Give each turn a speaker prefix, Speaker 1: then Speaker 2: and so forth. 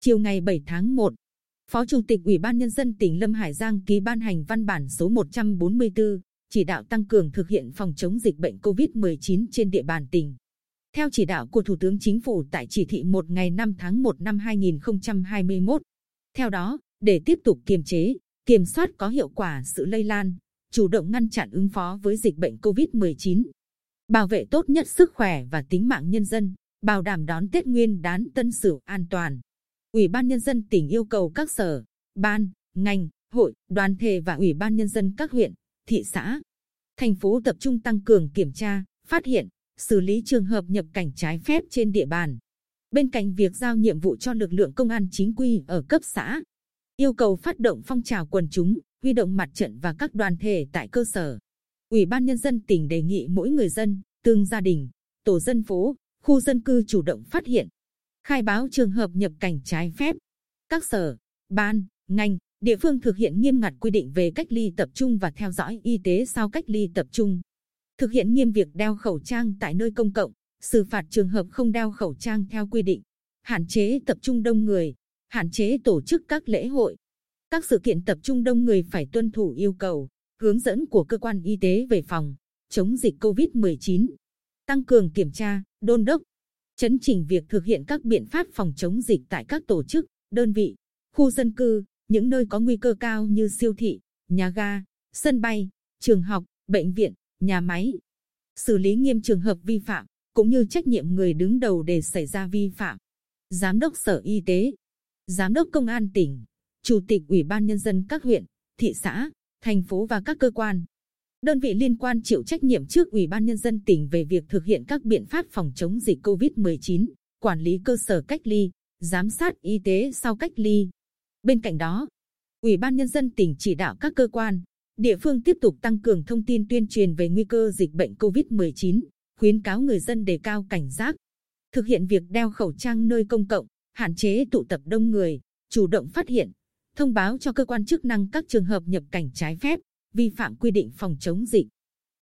Speaker 1: Chiều ngày 7 tháng 1, Phó Chủ tịch Ủy ban Nhân dân tỉnh Lâm Hải Giang ký ban hành văn bản số 144, chỉ đạo tăng cường thực hiện phòng chống dịch bệnh COVID-19 trên địa bàn tỉnh. Theo chỉ đạo của Thủ tướng Chính phủ tại chỉ thị 1 ngày 5 tháng 1 năm 2021. Theo đó, để tiếp tục kiềm chế, kiểm soát có hiệu quả sự lây lan, chủ động ngăn chặn ứng phó với dịch bệnh COVID-19, bảo vệ tốt nhất sức khỏe và tính mạng nhân dân, bảo đảm đón Tết Nguyên đán Tân Sửu an toàn. Ủy ban Nhân dân tỉnh yêu cầu các sở, ban, ngành, hội, đoàn thể và Ủy ban Nhân dân các huyện, thị xã, thành phố tập trung tăng cường kiểm tra, phát hiện, xử lý trường hợp nhập cảnh trái phép trên địa bàn. Bên cạnh việc giao nhiệm vụ cho lực lượng công an chính quy ở cấp xã, yêu cầu phát động phong trào quần chúng, huy động mặt trận và các đoàn thể tại cơ sở. Ủy ban Nhân dân tỉnh đề nghị mỗi người dân, từng gia đình, tổ dân phố, khu dân cư chủ động phát hiện, khai báo trường hợp nhập cảnh trái phép. Các sở, ban, ngành, địa phương thực hiện nghiêm ngặt quy định về cách ly tập trung và theo dõi y tế sau cách ly tập trung. Thực hiện nghiêm việc đeo khẩu trang tại nơi công cộng, xử phạt trường hợp không đeo khẩu trang theo quy định, hạn chế tập trung đông người, hạn chế tổ chức các lễ hội. Các sự kiện tập trung đông người phải tuân thủ yêu cầu, hướng dẫn của cơ quan y tế về phòng, chống dịch COVID-19. Tăng cường kiểm tra, đôn đốc, chấn chỉnh việc thực hiện các biện pháp phòng chống dịch tại các tổ chức, đơn vị, khu dân cư, những nơi có nguy cơ cao như siêu thị, nhà ga, sân bay, trường học, bệnh viện, nhà máy. Xử lý nghiêm trường hợp vi phạm, cũng như trách nhiệm người đứng đầu để xảy ra vi phạm. Giám đốc Sở Y tế, Giám đốc Công an tỉnh, Chủ tịch Ủy ban Nhân dân các huyện, thị xã, thành phố và các cơ quan, đơn vị liên quan chịu trách nhiệm trước Ủy ban Nhân dân tỉnh về việc thực hiện các biện pháp phòng chống dịch COVID-19, quản lý cơ sở cách ly, giám sát y tế sau cách ly. Bên cạnh đó, Ủy ban Nhân dân tỉnh chỉ đạo các cơ quan, địa phương tiếp tục tăng cường thông tin tuyên truyền về nguy cơ dịch bệnh COVID-19, khuyến cáo người dân đề cao cảnh giác, thực hiện việc đeo khẩu trang nơi công cộng, hạn chế tụ tập đông người, chủ động phát hiện, thông báo cho cơ quan chức năng các trường hợp nhập cảnh trái phép, vi phạm quy định phòng chống dịch.